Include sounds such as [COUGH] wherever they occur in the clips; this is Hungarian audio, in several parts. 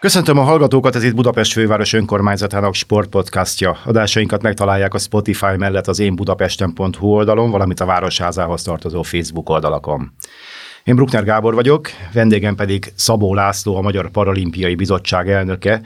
Köszöntöm a hallgatókat, ez itt Budapest főváros önkormányzatának sportpodcastja. Adásainkat megtalálják a Spotify mellett az én budapesten.hu oldalon, valamint a Városházához tartozó Facebook oldalakon. Én Bruckner Gábor vagyok, vendégem pedig Szabó László, a Magyar Paralimpiai Bizottság elnöke,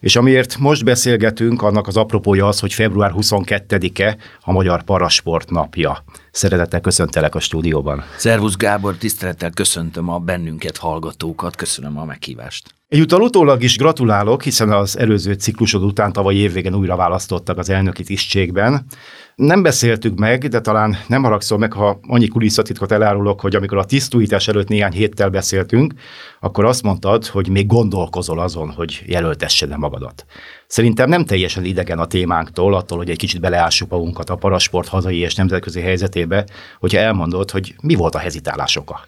és amiért most beszélgetünk, annak az apropója az, hogy február 22-e a Magyar Parasport napja. Szeretettel köszöntelek a stúdióban. Szervusz Gábor, tisztelettel köszöntöm a bennünket hallgatókat, köszönöm a meghívást. Egyúttal utólag is gratulálok, hiszen az előző ciklusod után tavaly évvégén újra választottak az elnöki tisztségben. Nem beszéltük meg, de talán nem haragszol meg, ha annyi kulisszatitkot elárulok, hogy amikor a tisztújítás előtt néhány héttel beszéltünk, akkor azt mondtad, hogy még gondolkozol azon, hogy jelöltessed magadat. Szerintem nem teljesen idegen a témánktól, attól, hogy egy kicsit beleássuk magunkat a parasport hazai és nemzetközi helyzetébe, hogyha elmondod, hogy mi volt a hezitálás oka.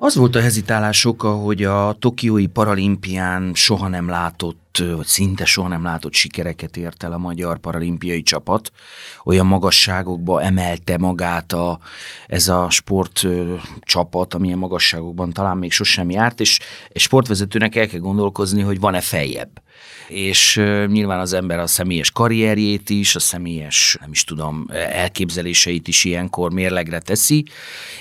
Az volt a hezitálás oka, hogy a Tokiói paralimpián soha nem látott, vagy szinte soha nem látott sikereket ért el a magyar paralimpiai csapat. Olyan magasságokba emelte magát a, ez a sport csapat, amilyen magasságokban talán még sosem járt, és, és sportvezetőnek el kell gondolkozni, hogy van-e feljebb és nyilván az ember a személyes karrierjét is, a személyes, nem is tudom, elképzeléseit is ilyenkor mérlegre teszi,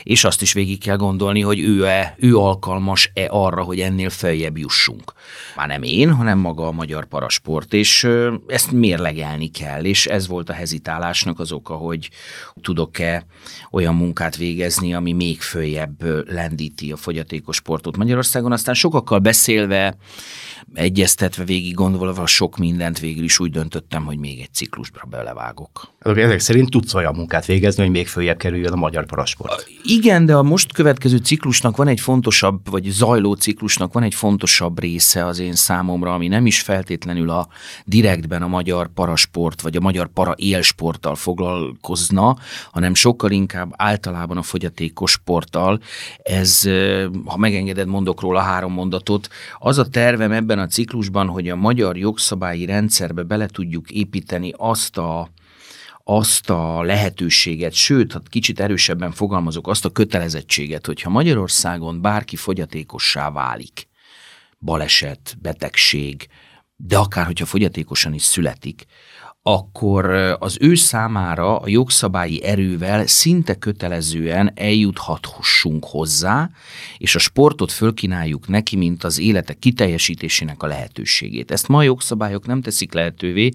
és azt is végig kell gondolni, hogy ő-e, ő alkalmas-e arra, hogy ennél feljebb jussunk. Már nem én, hanem maga a magyar parasport, és ezt mérlegelni kell, és ez volt a hezitálásnak az oka, hogy tudok-e olyan munkát végezni, ami még följebb lendíti a fogyatékos sportot Magyarországon. Aztán sokakkal beszélve, egyeztetve, végig gondolva sok mindent végül is úgy döntöttem, hogy még egy ciklusra belevágok. Ezek szerint tudsz olyan munkát végezni, hogy még följebb kerüljön a magyar parasport. Igen, de a most következő ciklusnak van egy fontosabb, vagy zajló ciklusnak van egy fontosabb része az én számomra, ami nem is feltétlenül a direktben a magyar parasport, vagy a magyar para élsporttal foglalkozna, hanem sokkal inkább általában a fogyatékos sporttal. Ez, ha megengeded, mondok róla három mondatot. Az a tervem ebben a ciklusban, hogy a magyar jogszabályi rendszerbe bele tudjuk építeni azt a azt a lehetőséget, sőt, ha kicsit erősebben fogalmazok, azt a kötelezettséget, hogyha Magyarországon bárki fogyatékossá válik, baleset, betegség, de akár hogyha fogyatékosan is születik, akkor az ő számára a jogszabályi erővel szinte kötelezően eljuthathessunk hozzá, és a sportot fölkínáljuk neki, mint az élete kiteljesítésének a lehetőségét. Ezt ma a jogszabályok nem teszik lehetővé,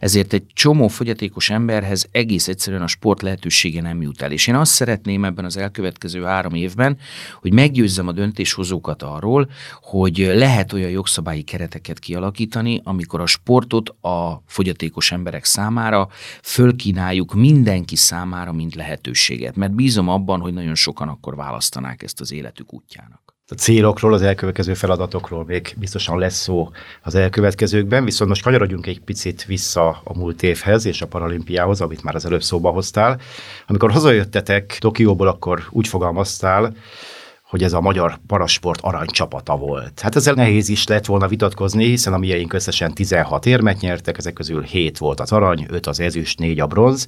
ezért egy csomó fogyatékos emberhez egész egyszerűen a sport lehetősége nem jut el. És én azt szeretném ebben az elkövetkező három évben, hogy meggyőzzem a döntéshozókat arról, hogy lehet olyan jogszabályi kereteket kialakítani, amikor a sportot a fogyatékos emberek emberek számára fölkínáljuk mindenki számára, mint lehetőséget, mert bízom abban, hogy nagyon sokan akkor választanák ezt az életük útjának. A célokról, az elkövetkező feladatokról még biztosan lesz szó az elkövetkezőkben, viszont most kanyarodjunk egy picit vissza a múlt évhez és a paralimpiához, amit már az előbb szóba hoztál. Amikor hazajöttetek Tokióból, akkor úgy fogalmaztál, hogy ez a magyar parasport aranycsapata volt. Hát ezzel nehéz is lett volna vitatkozni, hiszen a miénk összesen 16 érmet nyertek, ezek közül 7 volt az arany, 5 az ezüst, 4 a bronz.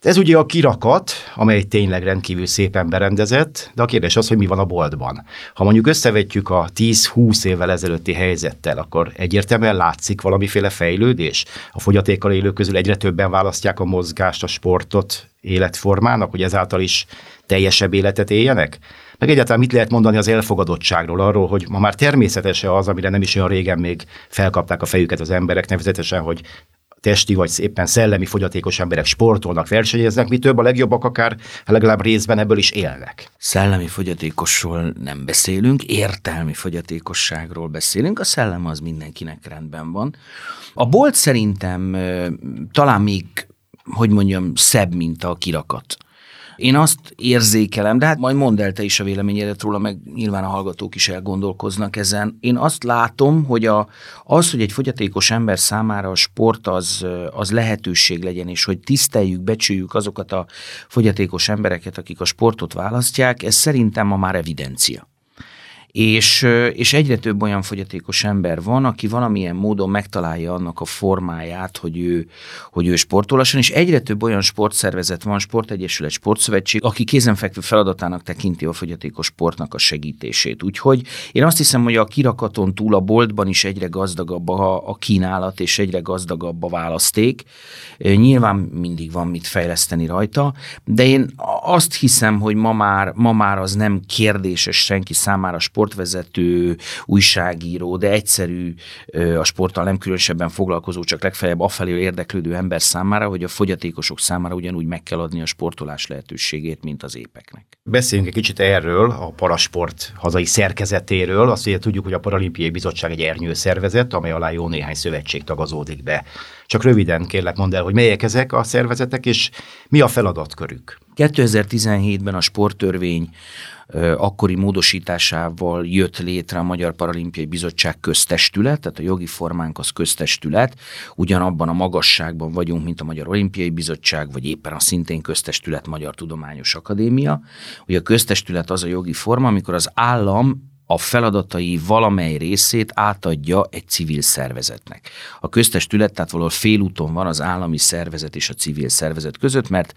Ez ugye a kirakat, amely tényleg rendkívül szépen berendezett, de a kérdés az, hogy mi van a boltban. Ha mondjuk összevetjük a 10-20 évvel ezelőtti helyzettel, akkor egyértelműen látszik valamiféle fejlődés. A fogyatékkal élők közül egyre többen választják a mozgást, a sportot életformának, hogy ezáltal is teljesebb életet éljenek? Meg egyáltalán mit lehet mondani az elfogadottságról, arról, hogy ma már természetesen az, amire nem is olyan régen még felkapták a fejüket az emberek, nevezetesen, hogy testi vagy szépen szellemi fogyatékos emberek sportolnak, versenyeznek, mi több a legjobbak akár legalább részben ebből is élnek. Szellemi fogyatékosról nem beszélünk, értelmi fogyatékosságról beszélünk, a szellem az mindenkinek rendben van. A bolt szerintem talán még, hogy mondjam, szebb, mint a kirakat Én azt érzékelem, de hát majd mondd el te is a véleményedet róla, meg nyilván a hallgatók is elgondolkoznak ezen. Én azt látom, hogy a, az, hogy egy fogyatékos ember számára a sport az, az lehetőség legyen, és hogy tiszteljük, becsüljük azokat a fogyatékos embereket, akik a sportot választják, ez szerintem ma már evidencia és, és egyre több olyan fogyatékos ember van, aki valamilyen módon megtalálja annak a formáját, hogy ő, hogy ő sportolasson, és egyre több olyan sportszervezet van, sportegyesület, sportszövetség, aki kézenfekvő feladatának tekinti a fogyatékos sportnak a segítését. Úgyhogy én azt hiszem, hogy a kirakaton túl a boltban is egyre gazdagabb a, a kínálat, és egyre gazdagabb a választék. Nyilván mindig van mit fejleszteni rajta, de én azt hiszem, hogy ma már, ma már az nem kérdéses senki számára sport sportvezető, újságíró, de egyszerű a sporttal nem különösebben foglalkozó, csak legfeljebb afelé érdeklődő ember számára, hogy a fogyatékosok számára ugyanúgy meg kell adni a sportolás lehetőségét, mint az épeknek. Beszéljünk egy kicsit erről, a parasport hazai szerkezetéről. Azt ugye tudjuk, hogy a Paralimpiai Bizottság egy ernyő szervezet, amely alá jó néhány szövetség tagazódik be. Csak röviden kérlek mondd el, hogy melyek ezek a szervezetek, és mi a feladatkörük? 2017-ben a sporttörvény akkori módosításával jött létre a Magyar Paralimpiai Bizottság köztestület, tehát a jogi formánk az köztestület, ugyanabban a magasságban vagyunk, mint a Magyar Olimpiai Bizottság, vagy éppen a szintén köztestület Magyar Tudományos Akadémia. Ugye a köztestület az a jogi forma, amikor az állam a feladatai valamely részét átadja egy civil szervezetnek. A köztestület tehát valahol félúton van az állami szervezet és a civil szervezet között, mert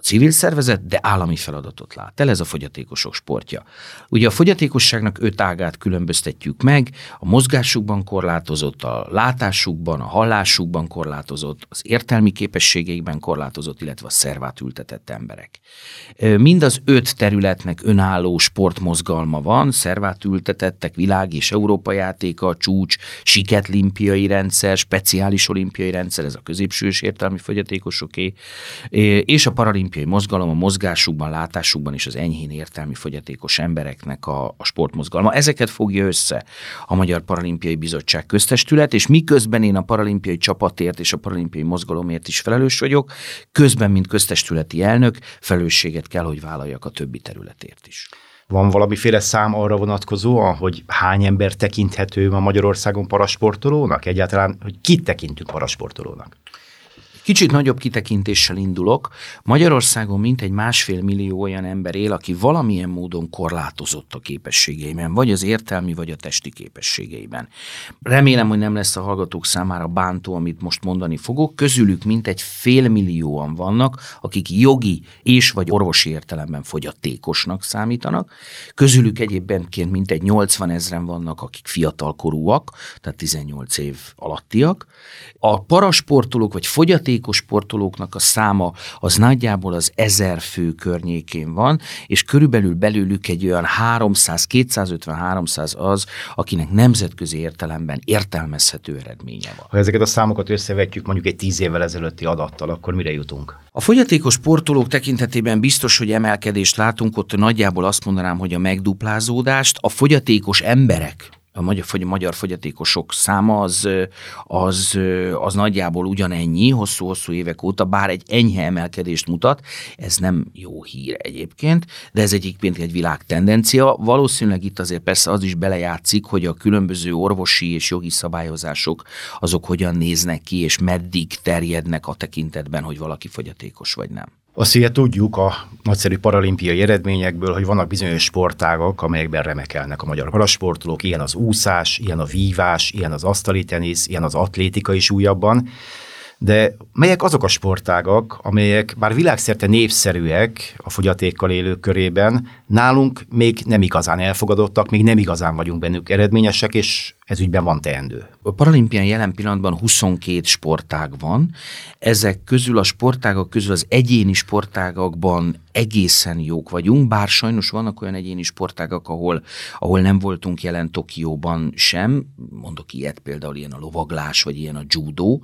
a civil szervezet, de állami feladatot lát el, ez a fogyatékosok sportja. Ugye a fogyatékosságnak öt ágát különböztetjük meg, a mozgásukban korlátozott, a látásukban, a hallásukban korlátozott, az értelmi képességeikben korlátozott, illetve a szervát ültetett emberek. Mind az öt területnek önálló sportmozgalma van, szervát ültetettek, világ és Európa játéka, csúcs, siket limpiai rendszer, speciális olimpiai rendszer, ez a középsős értelmi fogyatékosoké, és a paralimpiai olimpiai mozgalom a mozgásukban, látásukban és az enyhén értelmi fogyatékos embereknek a, a sportmozgalma. Ezeket fogja össze a Magyar Paralimpiai Bizottság köztestület, és miközben én a paralimpiai csapatért és a paralimpiai mozgalomért is felelős vagyok, közben, mint köztestületi elnök, felelősséget kell, hogy vállaljak a többi területért is. Van valamiféle szám arra vonatkozóan, hogy hány ember tekinthető a Magyarországon parasportolónak? Egyáltalán, hogy kit tekintünk parasportolónak? Kicsit nagyobb kitekintéssel indulok. Magyarországon mintegy másfél millió olyan ember él, aki valamilyen módon korlátozott a képességeiben, vagy az értelmi, vagy a testi képességeiben. Remélem, hogy nem lesz a hallgatók számára bántó, amit most mondani fogok. Közülük mintegy fél millióan vannak, akik jogi és vagy orvosi értelemben fogyatékosnak számítanak. Közülük egyébként mintegy 80 ezren vannak, akik fiatalkorúak, tehát 18 év alattiak. A parasportolók vagy fogyatékosok játékos sportolóknak a száma az nagyjából az ezer fő környékén van, és körülbelül belőlük egy olyan 300, 250-300 az, akinek nemzetközi értelemben értelmezhető eredménye van. Ha ezeket a számokat összevetjük mondjuk egy tíz évvel ezelőtti adattal, akkor mire jutunk? A fogyatékos sportolók tekintetében biztos, hogy emelkedést látunk, ott nagyjából azt mondanám, hogy a megduplázódást, a fogyatékos emberek a magyar, a magyar fogyatékosok száma az, az, az nagyjából ugyanennyi, hosszú-hosszú évek óta, bár egy enyhe emelkedést mutat, ez nem jó hír egyébként, de ez egyébként egy világ tendencia. Valószínűleg itt azért persze az is belejátszik, hogy a különböző orvosi és jogi szabályozások azok hogyan néznek ki, és meddig terjednek a tekintetben, hogy valaki fogyatékos vagy nem. Azt ugye tudjuk a nagyszerű paralimpiai eredményekből, hogy vannak bizonyos sportágak, amelyekben remekelnek a magyar parasportolók, ilyen az úszás, ilyen a vívás, ilyen az asztali tenisz, ilyen az atlétika is újabban. De melyek azok a sportágak, amelyek bár világszerte népszerűek a fogyatékkal élők körében, nálunk még nem igazán elfogadottak, még nem igazán vagyunk bennük eredményesek, és ez ügyben van teendő. A paralimpián jelen pillanatban 22 sportág van. Ezek közül a sportágak közül az egyéni sportágakban egészen jók vagyunk, bár sajnos vannak olyan egyéni sportágak, ahol, ahol nem voltunk jelen Tokióban sem. Mondok ilyet például ilyen a lovaglás, vagy ilyen a judo.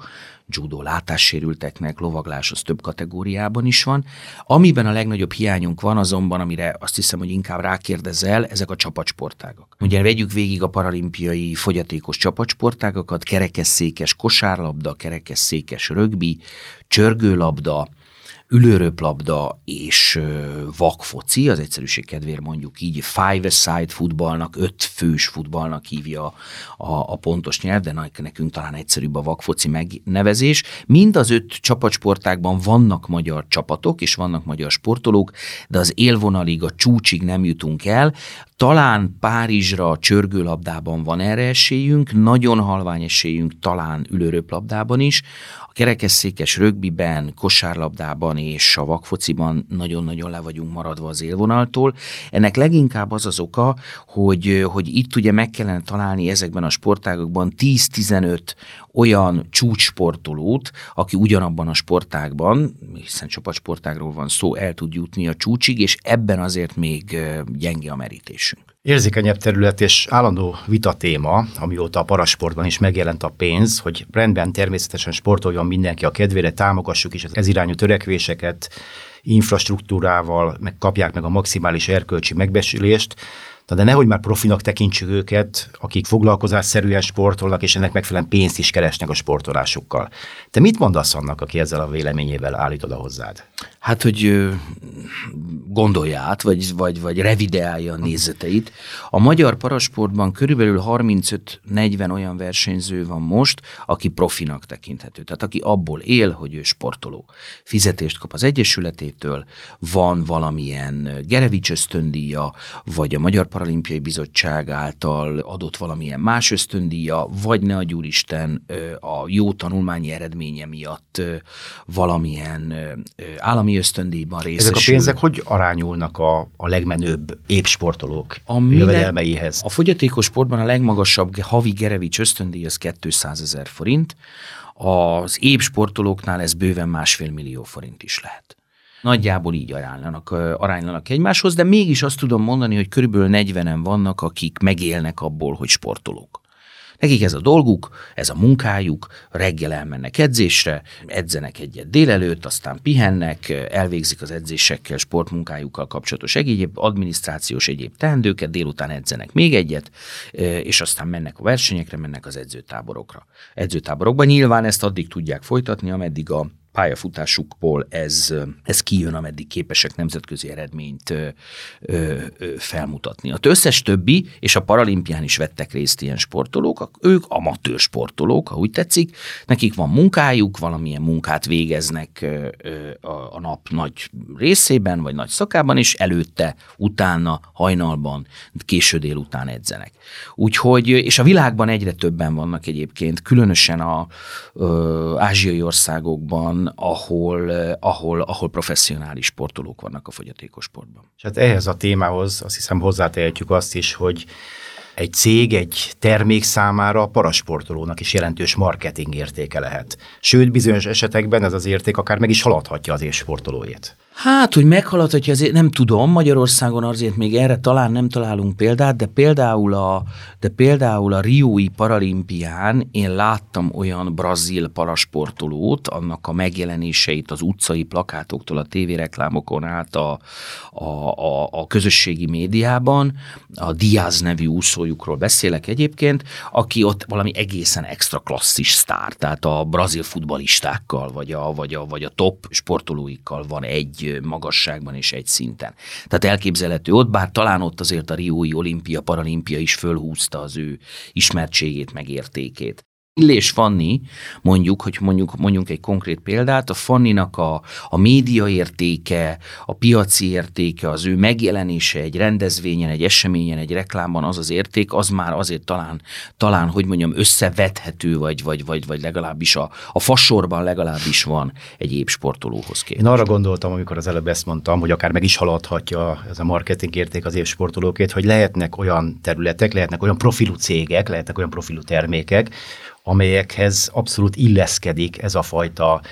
Judo látássérülteknek, lovaglás az több kategóriában is van. Amiben a legnagyobb hiányunk van azonban, amire azt hiszem, hogy inkább rákérdezel, ezek a csapatsportágak. Ugye vegyük végig a paralimpiai fogyatékos csapatsportágakat, kerekesszékes kosárlabda, kerekesszékes rögbi, csörgőlabda, ülőröplabda és vakfoci, az egyszerűség kedvéért mondjuk így five-a-side futballnak, öt fős futballnak hívja a, a pontos nyelv, de nekünk talán egyszerűbb a vakfoci megnevezés. Mind az öt csapatsportákban vannak magyar csapatok, és vannak magyar sportolók, de az élvonalig, a csúcsig nem jutunk el. Talán Párizsra csörgőlabdában van erre esélyünk, nagyon halvány esélyünk talán ülőröplabdában is kerekesszékes rögbiben, kosárlabdában és a vakfociban nagyon-nagyon le vagyunk maradva az élvonaltól. Ennek leginkább az az oka, hogy, hogy itt ugye meg kellene találni ezekben a sportágokban 10-15 olyan csúcssportolót, aki ugyanabban a sportágban, hiszen csapatsportágról van szó, el tud jutni a csúcsig, és ebben azért még gyenge a merítésünk. Érzékenyebb terület és állandó vita téma, amióta a parasportban is megjelent a pénz, hogy rendben természetesen sportoljon mindenki a kedvére, támogassuk is ez irányú törekvéseket, infrastruktúrával meg kapják meg a maximális erkölcsi megbesülést, de nehogy már profinak tekintsük őket, akik foglalkozásszerűen sportolnak, és ennek megfelelően pénzt is keresnek a sportolásukkal. Te mit mondasz annak, aki ezzel a véleményével állít oda hozzád? Hát, hogy gondolja át, vagy, vagy, vagy revideálja a nézeteit. A magyar parasportban körülbelül 35-40 olyan versenyző van most, aki profinak tekinthető. Tehát aki abból él, hogy ő sportoló. Fizetést kap az Egyesületétől, van valamilyen Gerevics ösztöndíja, vagy a Magyar Paralimpiai Bizottság által adott valamilyen más ösztöndíja, vagy ne a Gyuristen a jó tanulmányi eredménye miatt valamilyen állami ösztöndíjban részesül. Ezek a pénzek hogy arányulnak a, a legmenőbb épp sportolók a jövedelmeihez? A fogyatékos sportban a legmagasabb havi Gerevics ösztöndíj az 200 ezer forint, az épp sportolóknál ez bőven másfél millió forint is lehet. Nagyjából így aránylanak, aránylanak egymáshoz, de mégis azt tudom mondani, hogy körülbelül 40-en vannak, akik megélnek abból, hogy sportolók. Nekik ez a dolguk, ez a munkájuk, reggel elmennek edzésre, edzenek egyet délelőtt, aztán pihennek, elvégzik az edzésekkel, sportmunkájukkal kapcsolatos egyéb adminisztrációs egyéb teendőket, délután edzenek még egyet, és aztán mennek a versenyekre, mennek az edzőtáborokra. Edzőtáborokban nyilván ezt addig tudják folytatni, ameddig a pályafutásukból ez, ez kijön, ameddig képesek nemzetközi eredményt ö, ö, felmutatni. A összes többi, és a paralimpián is vettek részt ilyen sportolók, ők amatőr sportolók, ha úgy tetszik, nekik van munkájuk, valamilyen munkát végeznek a, a nap nagy részében, vagy nagy szakában, és előtte, utána, hajnalban, késő délután edzenek. Úgyhogy, és a világban egyre többen vannak egyébként, különösen a ö, ázsiai országokban, ahol, eh, ahol, ahol professzionális sportolók vannak a fogyatékos sportban. És hát ehhez a témához azt hiszem hozzátehetjük azt is, hogy egy cég, egy termék számára a parasportolónak is jelentős marketing értéke lehet. Sőt, bizonyos esetekben ez az érték akár meg is haladhatja az sportolójét. Hát, hogy meghaladhatja, azért nem tudom, Magyarországon azért még erre talán nem találunk példát, de például a, de például a Riói paralimpián én láttam olyan brazil parasportolót, annak a megjelenéseit az utcai plakátoktól, a tévéreklámokon át a, a, a, a közösségi médiában, a Diaz nevű úszójukról beszélek egyébként, aki ott valami egészen extra klasszis sztár, tehát a brazil futbalistákkal, vagy a, vagy a, vagy a top sportolóikkal van egy magasságban és egy szinten. Tehát elképzelhető ott, bár talán ott azért a Riói olimpia, paralimpia is fölhúzta az ő ismertségét, meg értékét. Illés Fanni, mondjuk, hogy mondjuk, mondjuk egy konkrét példát, a Fanninak a, a média értéke, a piaci értéke, az ő megjelenése egy rendezvényen, egy eseményen, egy reklámban, az az érték, az már azért talán, talán hogy mondjam, összevethető, vagy, vagy, vagy, vagy legalábbis a, a fasorban legalábbis van egy épp sportolóhoz képest. Én arra gondoltam, amikor az előbb ezt mondtam, hogy akár meg is haladhatja ez a marketing érték az épp sportolókét, hogy lehetnek olyan területek, lehetnek olyan profilú cégek, lehetnek olyan profilú termékek, amelyekhez abszolút illeszkedik ez a fajta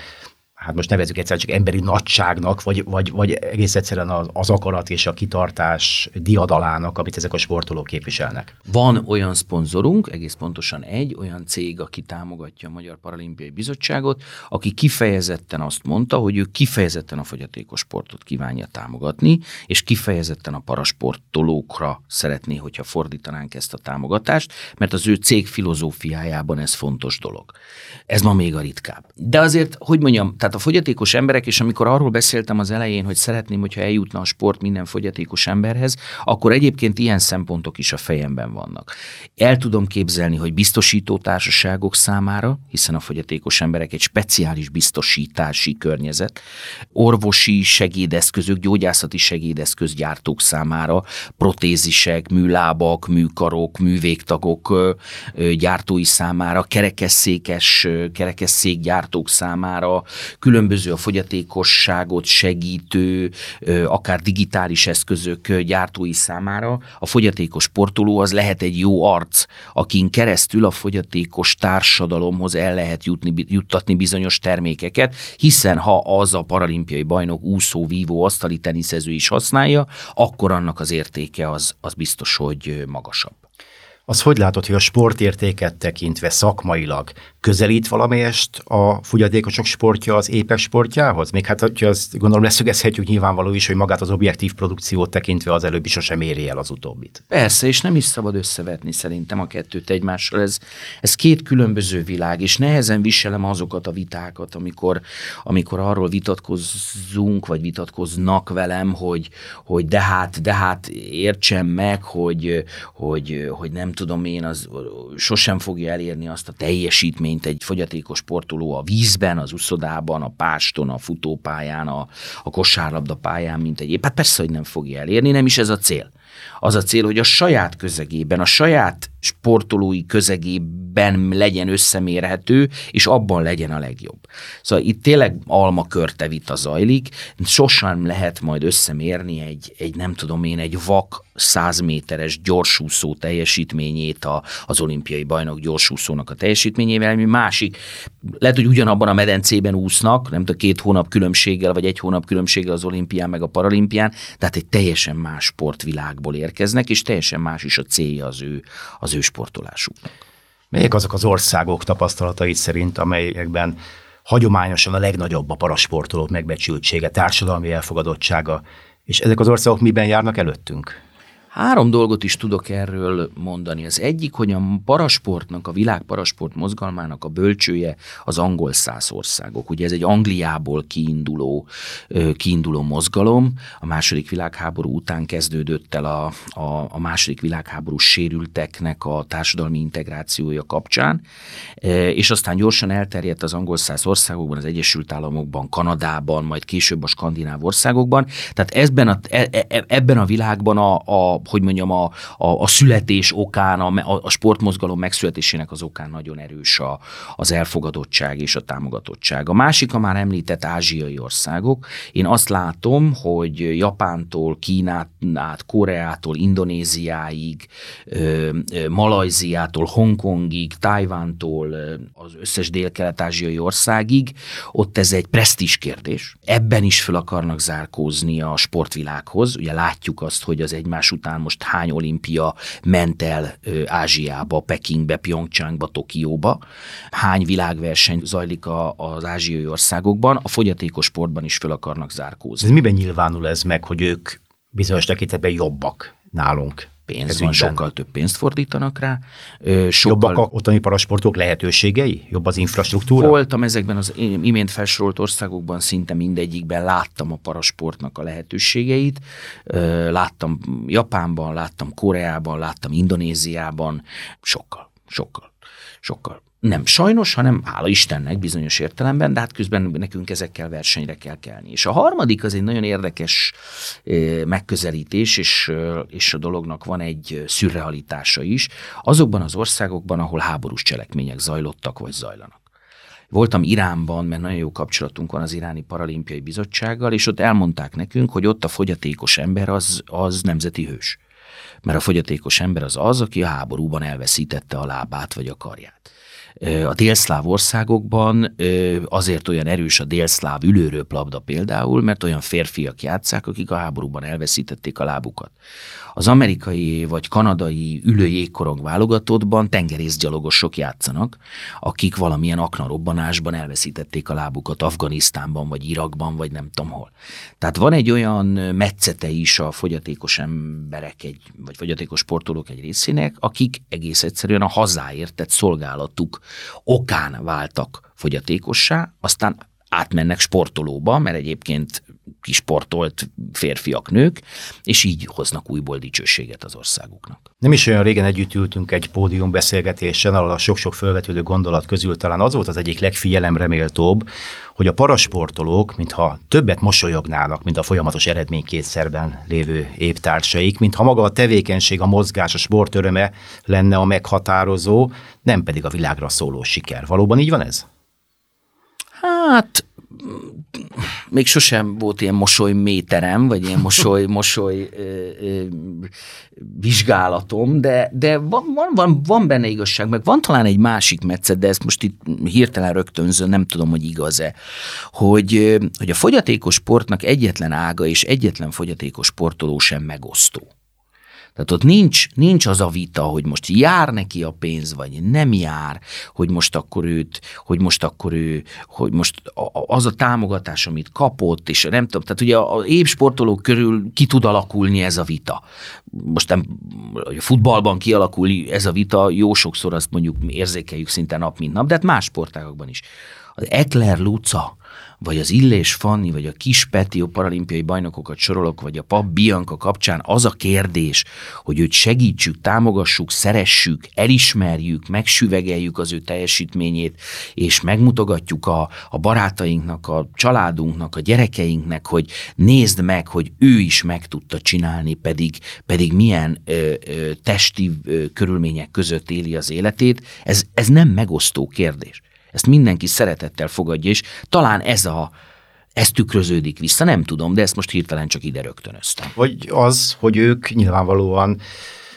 hát most nevezük egyszer csak emberi nagyságnak, vagy, vagy, vagy egész egyszerűen az, az akarat és a kitartás diadalának, amit ezek a sportolók képviselnek. Van olyan szponzorunk, egész pontosan egy, olyan cég, aki támogatja a Magyar Paralimpiai Bizottságot, aki kifejezetten azt mondta, hogy ő kifejezetten a fogyatékos sportot kívánja támogatni, és kifejezetten a parasportolókra szeretné, hogyha fordítanánk ezt a támogatást, mert az ő cég filozófiájában ez fontos dolog. Ez ma még a ritkább. De azért, hogy mondjam, tehát Tehát a fogyatékos emberek, és amikor arról beszéltem az elején, hogy szeretném, hogyha eljutna a sport minden fogyatékos emberhez, akkor egyébként ilyen szempontok is a fejemben vannak. El tudom képzelni, hogy biztosító társaságok számára, hiszen a fogyatékos emberek egy speciális biztosítási környezet, orvosi segédeszközök, gyógyászati segédeszközgyártók számára, protézisek, műlábak, műkarok, művégtagok gyártói számára, kerekesszékes, kerekesszékgyártók számára, különböző a fogyatékosságot segítő, akár digitális eszközök gyártói számára. A fogyatékos sportoló az lehet egy jó arc, akin keresztül a fogyatékos társadalomhoz el lehet jutni, juttatni bizonyos termékeket, hiszen ha az a paralimpiai bajnok úszó, vívó, asztali teniszező is használja, akkor annak az értéke az, az biztos, hogy magasabb. Az hogy látod, hogy a sportértéket tekintve szakmailag közelít valamelyest a fogyatékosok sportja az épek sportjához? Még hát, hogy azt gondolom leszögezhetjük nyilvánvaló is, hogy magát az objektív produkciót tekintve az előbbi sosem éri el az utóbbit. Persze, és nem is szabad összevetni szerintem a kettőt egymással. Ez, ez két különböző világ, és nehezen viselem azokat a vitákat, amikor, amikor arról vitatkozzunk, vagy vitatkoznak velem, hogy, hogy de hát, de hát értsem meg, hogy, hogy, hogy nem tudom én, az sosem fogja elérni azt a teljesítményt egy fogyatékos sportoló a vízben, az uszodában, a páston, a futópályán, a, a kosárlabda pályán, mint egy. Hát persze, hogy nem fogja elérni, nem is ez a cél. Az a cél, hogy a saját közegében, a saját sportolói közegében legyen összemérhető, és abban legyen a legjobb. Szóval itt tényleg alma körte vita zajlik, sosem lehet majd összemérni egy, egy nem tudom én, egy vak 100 méteres gyorsúszó teljesítményét a, az olimpiai bajnok gyorsúszónak a teljesítményével, ami másik. Lehet, hogy ugyanabban a medencében úsznak, nem tudom, két hónap különbséggel, vagy egy hónap különbséggel az olimpián meg a paralimpián, tehát egy teljesen más sportvilágból érkeznek, és teljesen más is a célja az ő, az ő sportolásuknak. Melyek azok az országok tapasztalatai szerint, amelyekben hagyományosan a legnagyobb a parasportolók megbecsültsége, társadalmi elfogadottsága, és ezek az országok miben járnak előttünk? Három dolgot is tudok erről mondani. Az egyik, hogy a parasportnak, a világ parasport mozgalmának a bölcsője az angol száz országok. Ugye ez egy Angliából kiinduló, kiinduló mozgalom. A második világháború után kezdődött el a, a, a második világháború sérülteknek a társadalmi integrációja kapcsán, és aztán gyorsan elterjedt az angol száz országokban, az Egyesült Államokban, Kanadában, majd később a skandináv országokban. Tehát ebben a, e, e, ebben a világban a, a hogy mondjam, a, a, a születés okán, a, a sportmozgalom megszületésének az okán nagyon erős a, az elfogadottság és a támogatottság. A másik a már említett ázsiai országok. Én azt látom, hogy Japántól, Kínát át, Koreától, Indonéziáig, Malajziától, Hongkongig, Tajvántól, az összes dél-kelet-ázsiai országig, ott ez egy presztis kérdés. Ebben is fel akarnak zárkózni a sportvilághoz. Ugye látjuk azt, hogy az egymás után után most hány olimpia ment el Ázsiába, Pekingbe, Pyeongchangba, Tokióba, hány világverseny zajlik a, az ázsiai országokban, a fogyatékos sportban is föl akarnak zárkózni. Ez miben nyilvánul ez meg, hogy ők bizonyos tekintetben jobbak nálunk? Pénz Ez van, sokkal több pénzt fordítanak rá. Sokkal... Jobbak a ottani parasportok lehetőségei? Jobb az infrastruktúra? Voltam ezekben az imént felsorolt országokban, szinte mindegyikben láttam a parasportnak a lehetőségeit. Láttam Japánban, láttam Koreában, láttam Indonéziában, sokkal, sokkal, sokkal nem sajnos, hanem hála Istennek bizonyos értelemben, de hát közben nekünk ezekkel versenyre kell kelni. És a harmadik az egy nagyon érdekes megközelítés, és, és a dolognak van egy szürrealitása is, azokban az országokban, ahol háborús cselekmények zajlottak vagy zajlanak. Voltam Iránban, mert nagyon jó kapcsolatunk van az Iráni Paralimpiai Bizottsággal, és ott elmondták nekünk, hogy ott a fogyatékos ember az, az nemzeti hős. Mert a fogyatékos ember az az, aki a háborúban elveszítette a lábát vagy a karját. A délszláv országokban azért olyan erős a délszláv ülőröplabda például, mert olyan férfiak játszák, akik a háborúban elveszítették a lábukat. Az amerikai vagy kanadai ülőjégkorong válogatottban tengerészgyalogosok játszanak, akik valamilyen aknarobbanásban elveszítették a lábukat Afganisztánban, vagy Irakban, vagy nem tudom hol. Tehát van egy olyan metszete is a fogyatékos emberek, egy, vagy fogyatékos sportolók egy részének, akik egész egyszerűen a hazáért tett szolgálatuk okán váltak fogyatékossá, aztán átmennek sportolóba, mert egyébként kisportolt férfiak, nők, és így hoznak újból dicsőséget az országuknak. Nem is olyan régen együtt ültünk egy pódium beszélgetésen, ahol a sok-sok felvetődő gondolat közül talán az volt az egyik legfigyelemre méltóbb, hogy a parasportolók, mintha többet mosolyognának, mint a folyamatos eredménykétszerben lévő évtársaik, mintha maga a tevékenység, a mozgás, a sport öröme lenne a meghatározó, nem pedig a világra szóló siker. Valóban így van ez? Hát még sosem volt ilyen mosoly méterem, vagy ilyen mosoly, [LAUGHS] mosoly ö, ö, vizsgálatom, de, de van, van, van, van benne igazság, meg van talán egy másik metszet, de ezt most itt hirtelen rögtönzöm, nem tudom, hogy igaz-e, hogy, hogy a fogyatékos sportnak egyetlen ága és egyetlen fogyatékos sportoló sem megosztó. Tehát ott nincs, nincs az a vita, hogy most jár neki a pénz, vagy nem jár, hogy most akkor őt, hogy most akkor ő, hogy most az a támogatás, amit kapott, és nem tudom, tehát ugye a épp sportolók körül ki tud alakulni ez a vita. Most nem, a futballban kialakul ez a vita, jó sokszor azt mondjuk érzékeljük szinte nap, mint nap, de hát más sportágokban is. Az Ekler Luca, vagy az Illés Fanni, vagy a Kis Peti, a paralimpiai bajnokokat sorolok, vagy a Pap Bianca kapcsán az a kérdés, hogy őt segítsük, támogassuk, szeressük, elismerjük, megsüvegeljük az ő teljesítményét, és megmutogatjuk a, a barátainknak, a családunknak, a gyerekeinknek, hogy nézd meg, hogy ő is meg tudta csinálni, pedig, pedig milyen ö, ö, testi ö, körülmények között éli az életét, ez, ez nem megosztó kérdés. Ezt mindenki szeretettel fogadja, és talán ez a, ez tükröződik vissza, nem tudom, de ezt most hirtelen csak ide rögtönöztem. Vagy az, hogy ők nyilvánvalóan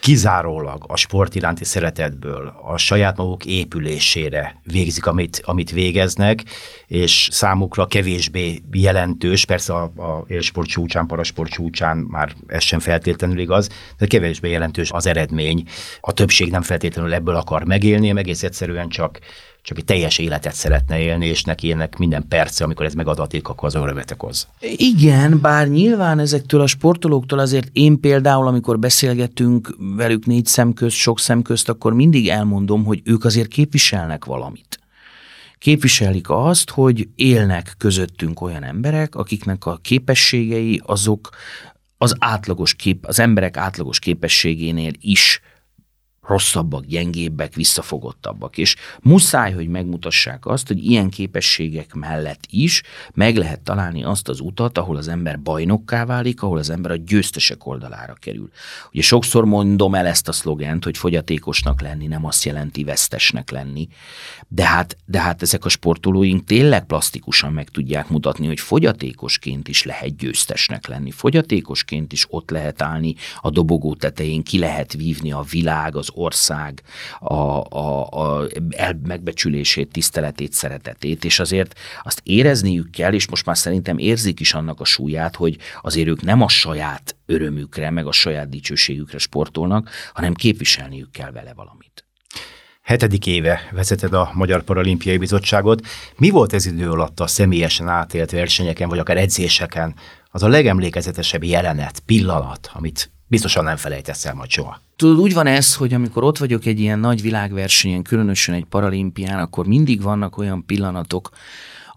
kizárólag a sport iránti szeretetből, a saját maguk épülésére végzik, amit, amit végeznek, és számukra kevésbé jelentős, persze a, a élsport csúcsán, parasport csúcsán már ez sem feltétlenül igaz, de kevésbé jelentős az eredmény. A többség nem feltétlenül ebből akar megélni, egész egyszerűen csak csak egy teljes életet szeretne élni, és neki ennek minden perce, amikor ez megadatik, akkor az örömet okoz. Igen, bár nyilván ezektől a sportolóktól azért én például, amikor beszélgetünk velük négy szem közt, sok szem közt, akkor mindig elmondom, hogy ők azért képviselnek valamit. Képviselik azt, hogy élnek közöttünk olyan emberek, akiknek a képességei azok az átlagos kép, az emberek átlagos képességénél is rosszabbak, gyengébbek, visszafogottabbak. És muszáj, hogy megmutassák azt, hogy ilyen képességek mellett is meg lehet találni azt az utat, ahol az ember bajnokká válik, ahol az ember a győztesek oldalára kerül. Ugye sokszor mondom el ezt a szlogent, hogy fogyatékosnak lenni nem azt jelenti vesztesnek lenni, de hát, de hát ezek a sportolóink tényleg plastikusan meg tudják mutatni, hogy fogyatékosként is lehet győztesnek lenni, fogyatékosként is ott lehet állni a dobogó tetején, ki lehet vívni a világ, az ország a, a, a megbecsülését, tiszteletét, szeretetét, és azért azt érezniük kell, és most már szerintem érzik is annak a súlyát, hogy azért ők nem a saját örömükre, meg a saját dicsőségükre sportolnak, hanem képviselniük kell vele valamit. Hetedik éve vezeted a Magyar Paralimpiai Bizottságot. Mi volt ez idő alatt a személyesen átélt versenyeken, vagy akár edzéseken az a legemlékezetesebb jelenet, pillanat, amit biztosan nem felejtesz el majd soha. Tudod, úgy van ez, hogy amikor ott vagyok egy ilyen nagy világversenyen, különösen egy paralimpián, akkor mindig vannak olyan pillanatok,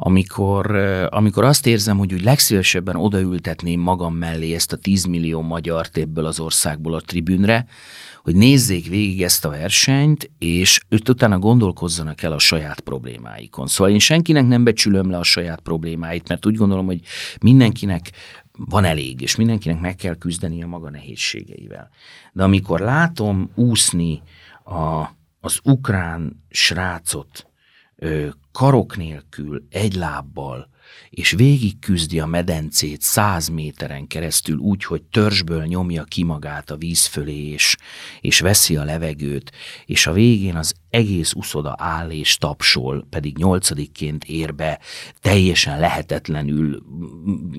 amikor, amikor azt érzem, hogy úgy legszívesebben odaültetném magam mellé ezt a 10 millió magyar ebből az országból a tribünre, hogy nézzék végig ezt a versenyt, és őt utána gondolkozzanak el a saját problémáikon. Szóval én senkinek nem becsülöm le a saját problémáit, mert úgy gondolom, hogy mindenkinek van elég, és mindenkinek meg kell küzdeni a maga nehézségeivel. De amikor látom úszni a, az ukrán srácot ö, karok nélkül, egy lábbal, és végig küzdi a medencét száz méteren keresztül úgy, hogy törzsből nyomja ki magát a víz fölé, és, és veszi a levegőt, és a végén az egész uszoda áll és tapsol, pedig nyolcadikként ér be, teljesen lehetetlenül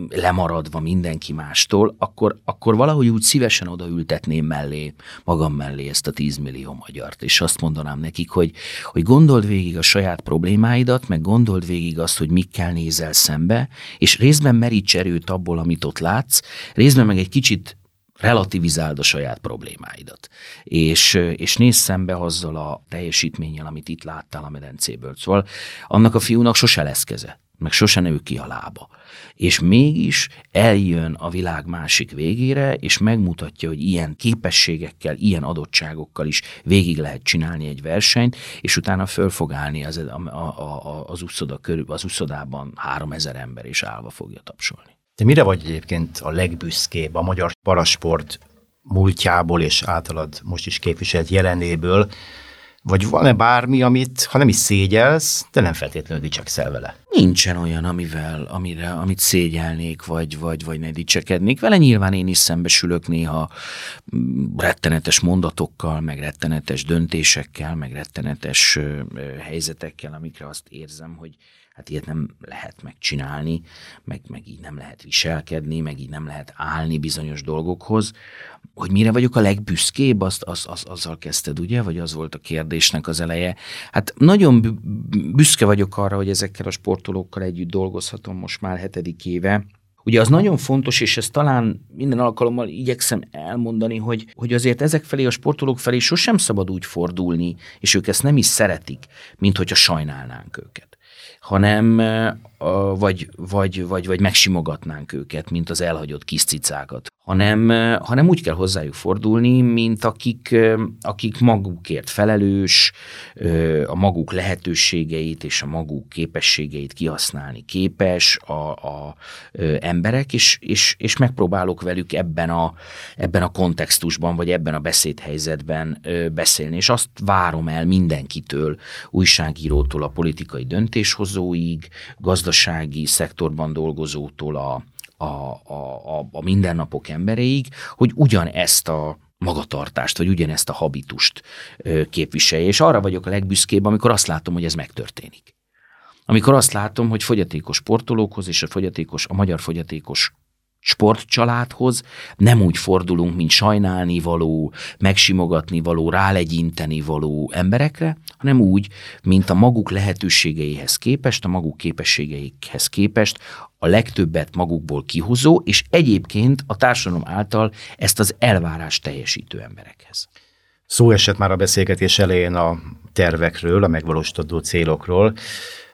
lemaradva mindenki mástól, akkor, akkor valahogy úgy szívesen odaültetném mellé, magam mellé ezt a tízmillió magyart, és azt mondanám nekik, hogy, hogy gondold végig a saját problémáidat, meg gondold végig azt, hogy mikkel nézel szembe, és részben meríts erőt abból, amit ott látsz, részben meg egy kicsit relativizáld a saját problémáidat. És, és nézz szembe azzal a teljesítménnyel, amit itt láttál a medencéből. Szóval annak a fiúnak sose lesz keze meg sose nő ki a lába. És mégis eljön a világ másik végére, és megmutatja, hogy ilyen képességekkel, ilyen adottságokkal is végig lehet csinálni egy versenyt, és utána föl fog állni az, a, a, a, az, uszoda körül, az uszodában három ezer ember, és állva fogja tapsolni. Te mire vagy egyébként a legbüszkébb a magyar parasport múltjából és általad most is képviselt jelenéből, vagy van-e bármi, amit, ha nem is szégyelsz, de nem feltétlenül dicsekszel vele? Nincsen olyan, amivel, amire, amit szégyelnék, vagy, vagy, vagy ne dicsekednék vele. Nyilván én is szembesülök néha mm, rettenetes mondatokkal, meg rettenetes döntésekkel, meg rettenetes helyzetekkel, amikre azt érzem, hogy hát ilyet nem lehet megcsinálni, meg, meg így nem lehet viselkedni, meg így nem lehet állni bizonyos dolgokhoz. Hogy mire vagyok a legbüszkébb, azt, az, az, azzal kezdted, ugye? Vagy az volt a kérdésnek az eleje. Hát nagyon büszke vagyok arra, hogy ezekkel a sportolókkal együtt dolgozhatom most már hetedik éve, Ugye az nagyon fontos, és ezt talán minden alkalommal igyekszem elmondani, hogy, hogy azért ezek felé, a sportolók felé sosem szabad úgy fordulni, és ők ezt nem is szeretik, mint hogyha sajnálnánk őket hanem vagy, vagy, vagy, vagy megsimogatnánk őket, mint az elhagyott kis cicákat, hanem, hanem úgy kell hozzájuk fordulni, mint akik, akik magukért felelős, a maguk lehetőségeit és a maguk képességeit kihasználni képes a, a emberek, és, és, és megpróbálok velük ebben a, ebben a kontextusban, vagy ebben a beszédhelyzetben beszélni, és azt várom el mindenkitől, újságírótól a politikai döntéshozóig, gazdasági gazdasági szektorban dolgozótól a, a, a, a mindennapok embereig, hogy ugyanezt a magatartást, vagy ugyanezt a habitust képviselje. És arra vagyok a legbüszkébb, amikor azt látom, hogy ez megtörténik. Amikor azt látom, hogy fogyatékos sportolókhoz és a fogyatékos, a magyar fogyatékos sportcsaládhoz nem úgy fordulunk, mint sajnálni való, megsimogatni való, rálegyinteni való emberekre, hanem úgy, mint a maguk lehetőségeihez képest, a maguk képességeikhez képest a legtöbbet magukból kihozó, és egyébként a társadalom által ezt az elvárást teljesítő emberekhez. Szó esett már a beszélgetés elején a tervekről, a megvalósítandó célokról,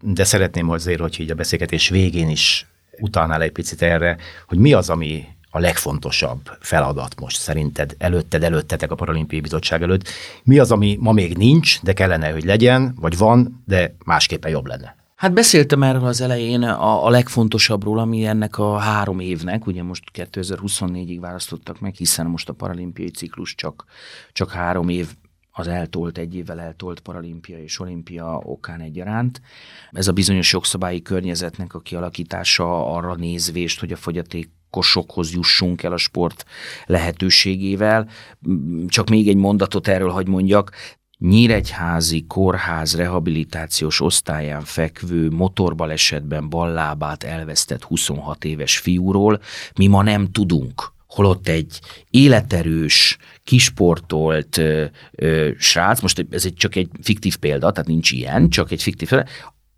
de szeretném azért, hogy így a beszélgetés végén is utalnál egy picit erre, hogy mi az, ami a legfontosabb feladat most szerinted előtted, előttetek a Paralimpiai Bizottság előtt? Mi az, ami ma még nincs, de kellene, hogy legyen, vagy van, de másképpen jobb lenne? Hát beszéltem erről az elején a, a legfontosabbról, ami ennek a három évnek, ugye most 2024-ig választottak meg, hiszen most a paralimpiai ciklus csak, csak három év az eltolt, egy évvel eltolt paralimpia és olimpia okán egyaránt. Ez a bizonyos jogszabályi környezetnek a kialakítása arra nézvést, hogy a fogyaték kosokhoz jussunk el a sport lehetőségével. Csak még egy mondatot erről, hogy mondjak. Nyíregyházi kórház rehabilitációs osztályán fekvő motorbalesetben ballábát elvesztett 26 éves fiúról mi ma nem tudunk holott egy életerős, kisportolt ö, ö, srác, most ez egy, csak egy fiktív példa, tehát nincs ilyen, csak egy fiktív példa,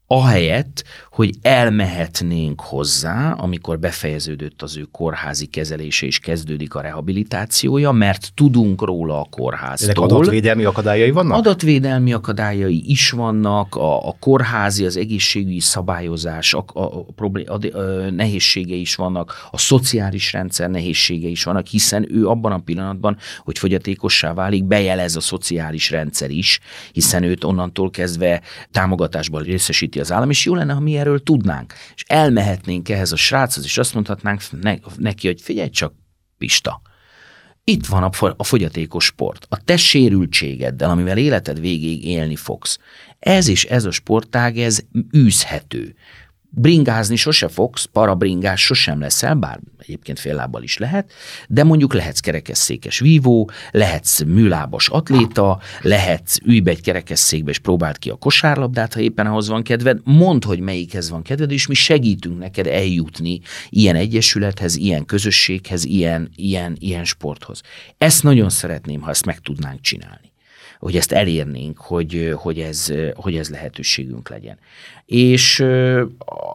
ahelyett, hogy elmehetnénk hozzá, amikor befejeződött az ő kórházi kezelése és kezdődik a rehabilitációja, mert tudunk róla a kórháztól. Ezek adatvédelmi akadályai vannak? Adatvédelmi akadályai is vannak, a, a kórházi, az egészségügyi szabályozás, a, a, a, a, a nehézségei is vannak, a szociális rendszer nehézségei is vannak, hiszen ő abban a pillanatban, hogy fogyatékossá válik, bejelez a szociális rendszer is, hiszen őt onnantól kezdve támogatásban részesíti az állam, és jó lenne, ha mi erről tudnánk, és elmehetnénk ehhez a sráchoz, és azt mondhatnánk neki, hogy figyelj csak, Pista, itt van a, a fogyatékos sport. A te sérültségeddel, amivel életed végéig élni fogsz. Ez is, ez a sportág, ez űzhető. Bringázni sose fogsz, parabringás sosem leszel, bár egyébként fél lábbal is lehet, de mondjuk lehetsz kerekesszékes vívó, lehetsz műlábas atléta, lehetsz ülj be egy kerekesszékbe és próbáld ki a kosárlabdát, ha éppen ahhoz van kedved, mondd, hogy melyikhez van kedved, és mi segítünk neked eljutni ilyen egyesülethez, ilyen közösséghez, ilyen, ilyen, ilyen sporthoz. Ezt nagyon szeretném, ha ezt meg tudnánk csinálni hogy ezt elérnénk, hogy, hogy, ez, hogy ez lehetőségünk legyen. És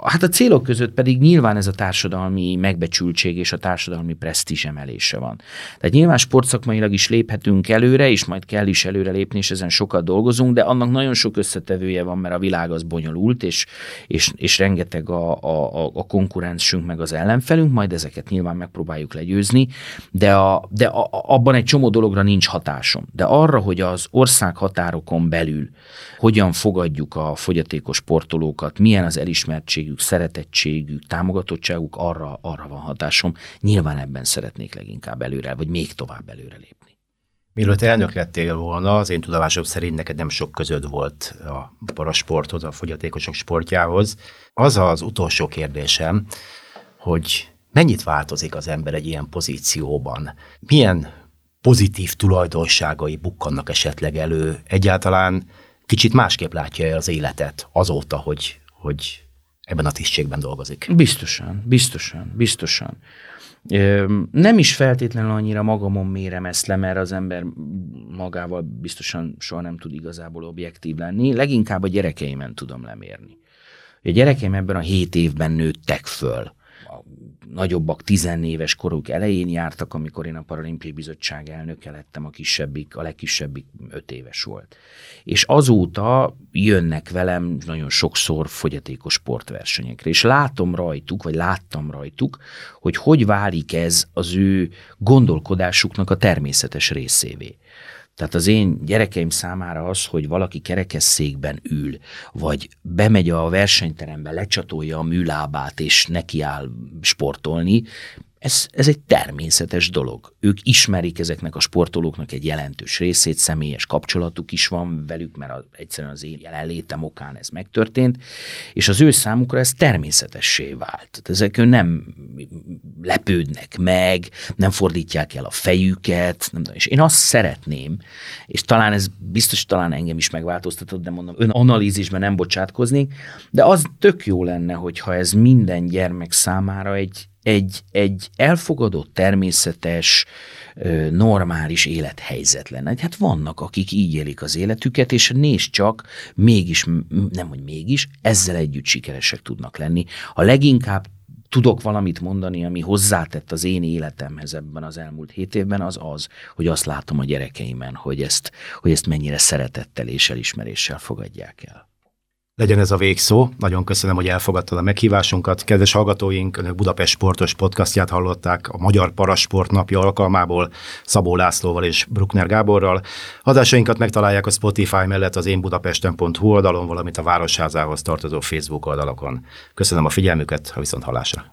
Hát a célok között pedig nyilván ez a társadalmi megbecsültség és a társadalmi presztízs emelése van. Tehát nyilván sportszakmailag is léphetünk előre, és majd kell is előre lépni, és ezen sokat dolgozunk, de annak nagyon sok összetevője van, mert a világ az bonyolult, és, és, és rengeteg a, a, a konkurensünk meg az ellenfelünk, majd ezeket nyilván megpróbáljuk legyőzni, de, a, de a, abban egy csomó dologra nincs hatásom. De arra, hogy az ország határokon belül hogyan fogadjuk a fogyatékos sportolókat, milyen az elismertségük, szeretettségük, támogatottságuk, arra, arra van hatásom. Nyilván ebben szeretnék leginkább előre, vagy még tovább előre lépni. Mielőtt elnök lettél volna, az én tudomásom szerint neked nem sok között volt a parasporthoz, a fogyatékosok sportjához. Az az utolsó kérdésem, hogy mennyit változik az ember egy ilyen pozícióban? Milyen pozitív tulajdonságai bukkannak esetleg elő? Egyáltalán kicsit másképp látja az életet azóta, hogy, hogy ebben a tisztségben dolgozik. Biztosan, biztosan, biztosan. Nem is feltétlenül annyira magamon mérem ezt le, mert az ember magával biztosan soha nem tud igazából objektív lenni, leginkább a gyerekeimen tudom lemérni. A gyerekeim ebben a hét évben nőttek föl nagyobbak 10 éves koruk elején jártak, amikor én a Paralimpiai Bizottság elnöke lettem, a kisebbik, a legkisebbik 5 éves volt. És azóta jönnek velem nagyon sokszor fogyatékos sportversenyekre, és látom rajtuk, vagy láttam rajtuk, hogy hogy válik ez az ő gondolkodásuknak a természetes részévé. Tehát az én gyerekeim számára az, hogy valaki kerekesszékben ül, vagy bemegy a versenyterembe, lecsatolja a műlábát, és nekiáll sportolni, ez, ez egy természetes dolog. Ők ismerik ezeknek a sportolóknak egy jelentős részét, személyes kapcsolatuk is van velük, mert az, egyszerűen az én jelenlétem okán ez megtörtént, és az ő számukra ez természetessé vált. Ezek nem lepődnek meg, nem fordítják el a fejüket, nem, és én azt szeretném, és talán ez biztos talán engem is megváltoztatott, de mondom, ön analízisben nem bocsátkoznék, de az tök jó lenne, hogyha ez minden gyermek számára egy, egy, egy elfogadott, természetes, normális élethelyzet lenne. Hát vannak, akik így élik az életüket, és nézd csak, mégis, nem hogy mégis, ezzel együtt sikeresek tudnak lenni. A leginkább tudok valamit mondani, ami hozzátett az én életemhez ebben az elmúlt hét évben, az az, hogy azt látom a gyerekeimen, hogy ezt, hogy ezt mennyire szeretettel és elismeréssel fogadják el. Legyen ez a végszó. Nagyon köszönöm, hogy elfogadtad a meghívásunkat. Kedves hallgatóink, Önök Budapest Sportos podcastját hallották a Magyar Parasport napja alkalmából Szabó Lászlóval és Bruckner Gáborral. Adásainkat megtalálják a Spotify mellett az énbudapesten.hu oldalon, valamint a Városházához tartozó Facebook oldalakon. Köszönöm a figyelmüket, a viszont hallásra.